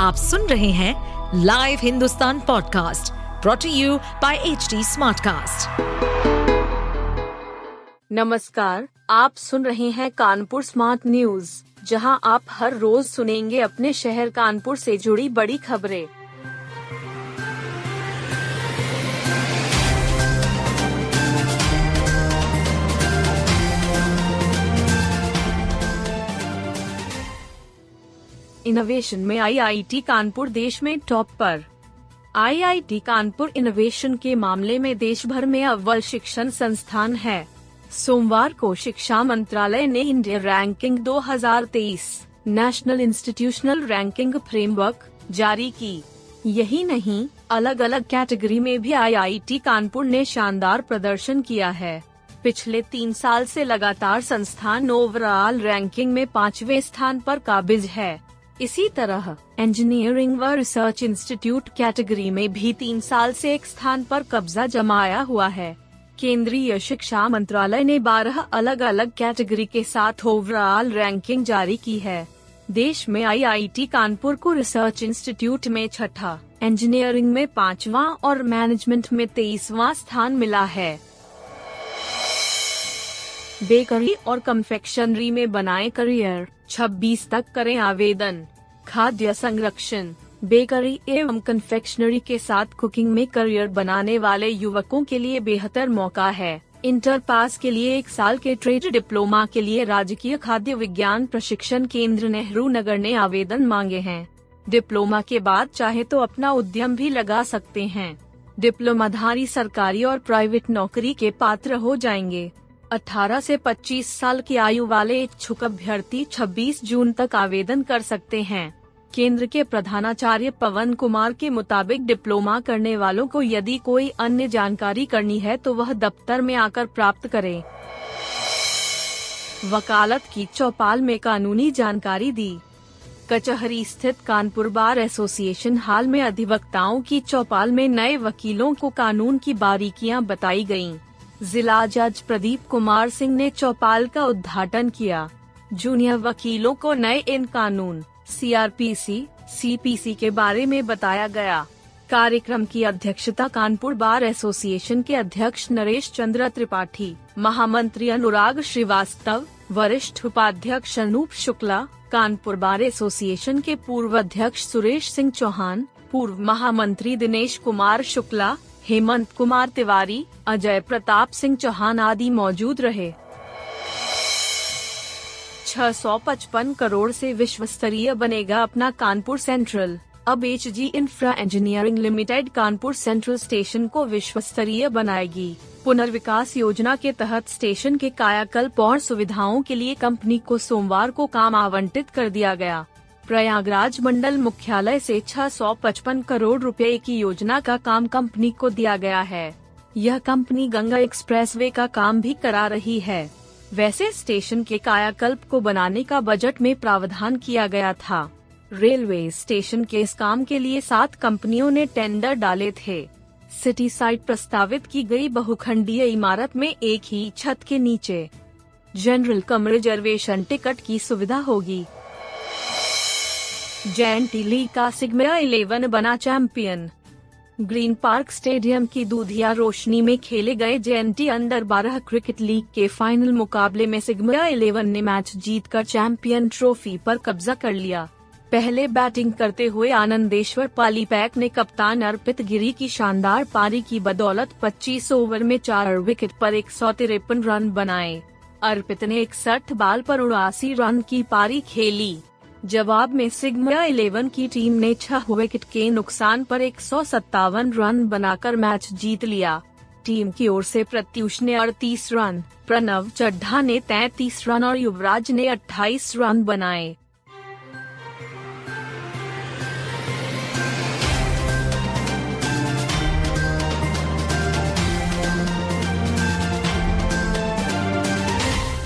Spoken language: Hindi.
आप सुन रहे हैं live Hindustan podcast brought to you by H smartcast. नमस्कार, आप सुन रहे हैं कानपुर स्मार्ट न्यूज़ जहाँ आप हर रोज सुनेंगे अपने शहर कानपुर से जुड़ी बड़ी खबरें इनोवेशन में आईआईटी कानपुर देश में टॉप पर। आईआईटी कानपुर इनोवेशन के मामले में देश भर में अव्वल शिक्षण संस्थान है। सोमवार को शिक्षा मंत्रालय ने India ranking 2023 national institutional ranking framework, जारी की। यही नहीं अलग अलग कैटेगरी में भी आईआईटी कानपुर ने शानदार प्रदर्शन किया है। पिछले तीन साल से लगातार संस्थान ओवरऑल रैंकिंग में पाँचवे स्थान पर काबिज है। इसी तरह इंजीनियरिंग व रिसर्च इंस्टीट्यूट कैटेगरी में भी तीन साल से एक स्थान पर कब्जा जमाया हुआ है। केंद्रीय शिक्षा मंत्रालय ने 12 अलग अलग कैटेगरी के साथ ओवरऑल रैंकिंग जारी की है। देश में आईआईटी कानपुर को रिसर्च इंस्टीट्यूट में छठा इंजीनियरिंग में पाँचवा और मैनेजमेंट में तेईसवा स्थान मिला है। बेकरी और कन्फेक्शनरी में बनाए करियर 26 तक करें आवेदन। खाद्य संरक्षण, बेकरी एवं कन्फेक्शनरी के साथ कुकिंग में करियर बनाने वाले युवकों के लिए बेहतर मौका है। इंटर पास के लिए एक साल के ट्रेड डिप्लोमा के लिए राजकीय खाद्य विज्ञान प्रशिक्षण केंद्र नेहरू नगर ने आवेदन मांगे हैं। डिप्लोमा के बाद चाहे तो अपना उद्यम भी लगा सकते हैं। डिप्लोमाधारी सरकारी और प्राइवेट नौकरी के पात्र हो जाएँगे। 18 से 25 साल की आयु वाले इच्छुक अभ्यर्थी 26 जून तक आवेदन कर सकते हैं। केंद्र के प्रधानाचार्य पवन कुमार के मुताबिक डिप्लोमा करने वालों को यदि कोई अन्य जानकारी करनी है तो वह दफ्तर में आकर प्राप्त करें। वकालत की चौपाल में कानूनी जानकारी दी। कचहरी स्थित कानपुर बार एसोसिएशन हाल में अधिवक्ताओं की चौपाल में नए वकीलों को कानून की बारीकियाँ बताई गई जिला जज प्रदीप कुमार सिंह ने चौपाल का उद्घाटन किया। जूनियर वकीलों को नए इन कानून। सीआरपीसी, सीपीसी के बारे में बताया गया। कार्यक्रम की अध्यक्षता कानपुर बार एसोसिएशन के अध्यक्ष नरेश चंद्र त्रिपाठी महामंत्री अनुराग श्रीवास्तव वरिष्ठ उपाध्यक्ष अनूप शुक्ला कानपुर बार एसोसिएशन के पूर्व अध्यक्ष सुरेश सिंह चौहान पूर्व महामंत्री दिनेश कुमार शुक्ला हेमंत कुमार तिवारी अजय प्रताप सिंह चौहान आदि मौजूद रहे। 655 करोड़ से विश्व स्तरीय बनेगा अपना कानपुर सेंट्रल। अब H G infra engineering limited Kanpur central station को विश्व स्तरीय बनाएगी। पुनर्विकास योजना के तहत स्टेशन के कायाकल्प और सुविधाओं के लिए कंपनी को सोमवार को काम आवंटित कर दिया गया। प्रयागराज मंडल मुख्यालय से 655 करोड़ रुपए की योजना का काम कंपनी को दिया गया है। यह कंपनी गंगा एक्सप्रेसवे का काम भी करा रही है। वैसे स्टेशन के कायाकल्प को बनाने का बजट में प्रावधान किया गया था। रेलवे स्टेशन के इस काम के लिए सात कंपनियों ने टेंडर डाले थे। सिटी साइट प्रस्तावित की गई बहुखंडीय इमारत में एक ही छत के नीचे। जनरल कम रिजर्वेशन टिकट की सुविधा होगी। जयंती लीग का सिग्मा इलेवन बना चैंपियन। ग्रीन पार्क स्टेडियम की दूधिया रोशनी में खेले गए जेएनटी अंडर 12 क्रिकेट लीग के फाइनल मुकाबले में सिग्मा इलेवन ने मैच जीतकर चैंपियन ट्रॉफी पर कब्जा कर लिया। पहले बैटिंग करते हुए आनंदेश्वर पालीपैक ने कप्तान अर्पित गिरी की शानदार पारी की बदौलत 25 ओवर में चार विकेट पर एक सौ तिरपन रन बनाए। अर्पित ने इकसठ बाल पर उड़ासी रन की पारी खेली। जवाब में सिग्मा इलेवन की टीम ने छह विकेट के नुकसान पर एक सौ सत्तावन रन बनाकर मैच जीत लिया। टीम की ओर से प्रत्युष ने अड़तीस रन, प्रणव चड्ढा ने तैतीस रन और युवराज ने 28 रन बनाए।